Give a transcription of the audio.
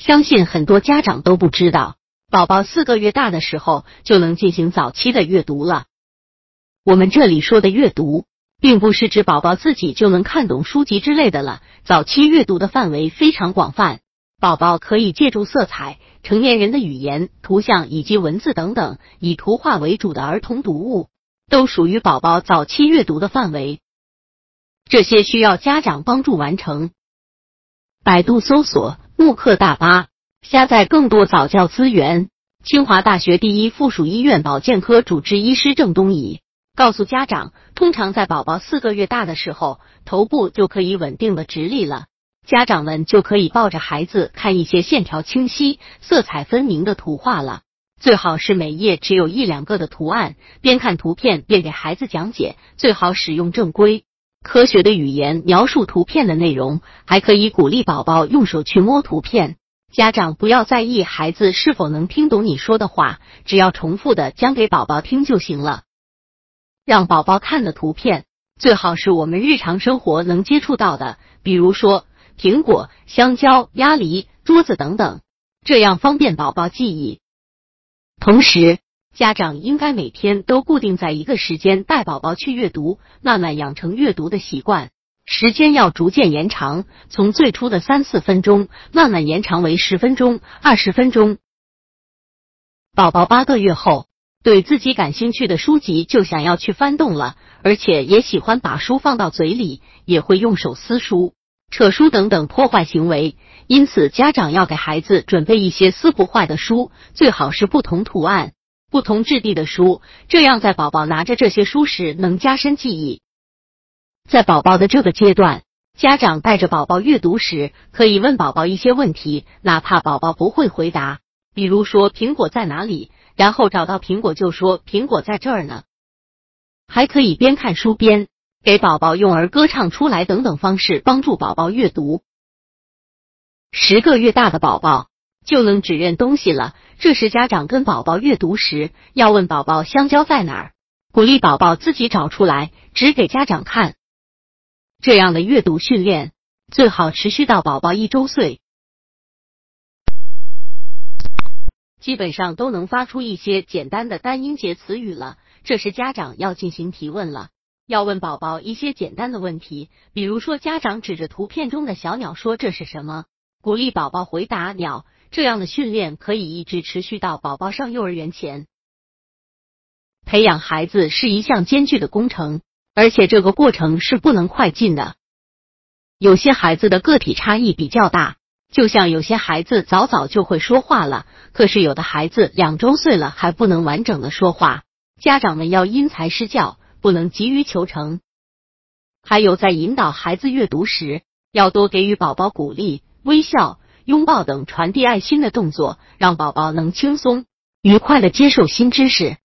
相信很多家长都不知道，宝宝四个月大的时候就能进行早期的阅读了。我们这里说的阅读，并不是指宝宝自己就能看懂书籍之类的了。早期阅读的范围非常广泛，宝宝可以借助色彩、成年人的语言、图像以及文字等等，以图画为主的儿童读物，都属于宝宝早期阅读的范围。这些需要家长帮助完成。百度搜索“慕课大巴”，下载更多早教资源。清华大学第一附属医院保健科主治医师郑东仪告诉家长，通常在宝宝四个月大的时候，头部就可以稳定的直立了。家长们就可以抱着孩子看一些线条清晰、色彩分明的图画了。最好是每页只有一两个的图案，边看图片边给孩子讲解。最好使用正规。科学的语言描述图片的内容，还可以鼓励宝宝用手去摸图片。家长不要在意孩子是否能听懂你说的话，只要重复的讲给宝宝听就行了。让宝宝看的图片最好是我们日常生活能接触到的，比如说苹果、香蕉、鸭梨、桌子等等，这样方便宝宝记忆。同时，家长应该每天都固定在一个时间带宝宝去阅读，慢慢养成阅读的习惯。时间要逐渐延长，从最初的三四分钟慢慢延长为十分钟、二十分钟。宝宝八个月后，对自己感兴趣的书籍就想要去翻动了，而且也喜欢把书放到嘴里，也会用手撕书、扯书等等破坏行为。因此，家长要给孩子准备一些撕不坏的书，最好是不同图案。不同质地的书，这样在宝宝拿着这些书时能加深记忆。在宝宝的这个阶段，家长带着宝宝阅读时，可以问宝宝一些问题，哪怕宝宝不会回答，比如说苹果在哪里，然后找到苹果就说苹果在这儿呢。还可以边看书边给宝宝用儿歌唱出来等等方式帮助宝宝阅读。十个月大的宝宝。就能指认东西了。这时，家长跟宝宝阅读时，要问宝宝香蕉在哪儿，鼓励宝宝自己找出来，指给家长看。这样的阅读训练最好持续到宝宝一周岁，基本上都能发出一些简单的单音节词语了。这时，家长要进行提问了，要问宝宝一些简单的问题，比如说，家长指着图片中的小鸟说：“这是什么？”鼓励宝宝回答“鸟”。这样的训练可以一直持续到宝宝上幼儿园前。培养孩子是一项艰巨的工程，而且这个过程是不能快进的。有些孩子的个体差异比较大，就像有些孩子早早就会说话了，可是有的孩子两周岁了还不能完整的说话。家长们要因材施教，不能急于求成。还有在引导孩子阅读时，要多给予宝宝鼓励、微笑。拥抱等传递爱心的动作，让宝宝能轻松愉快的接受新知识。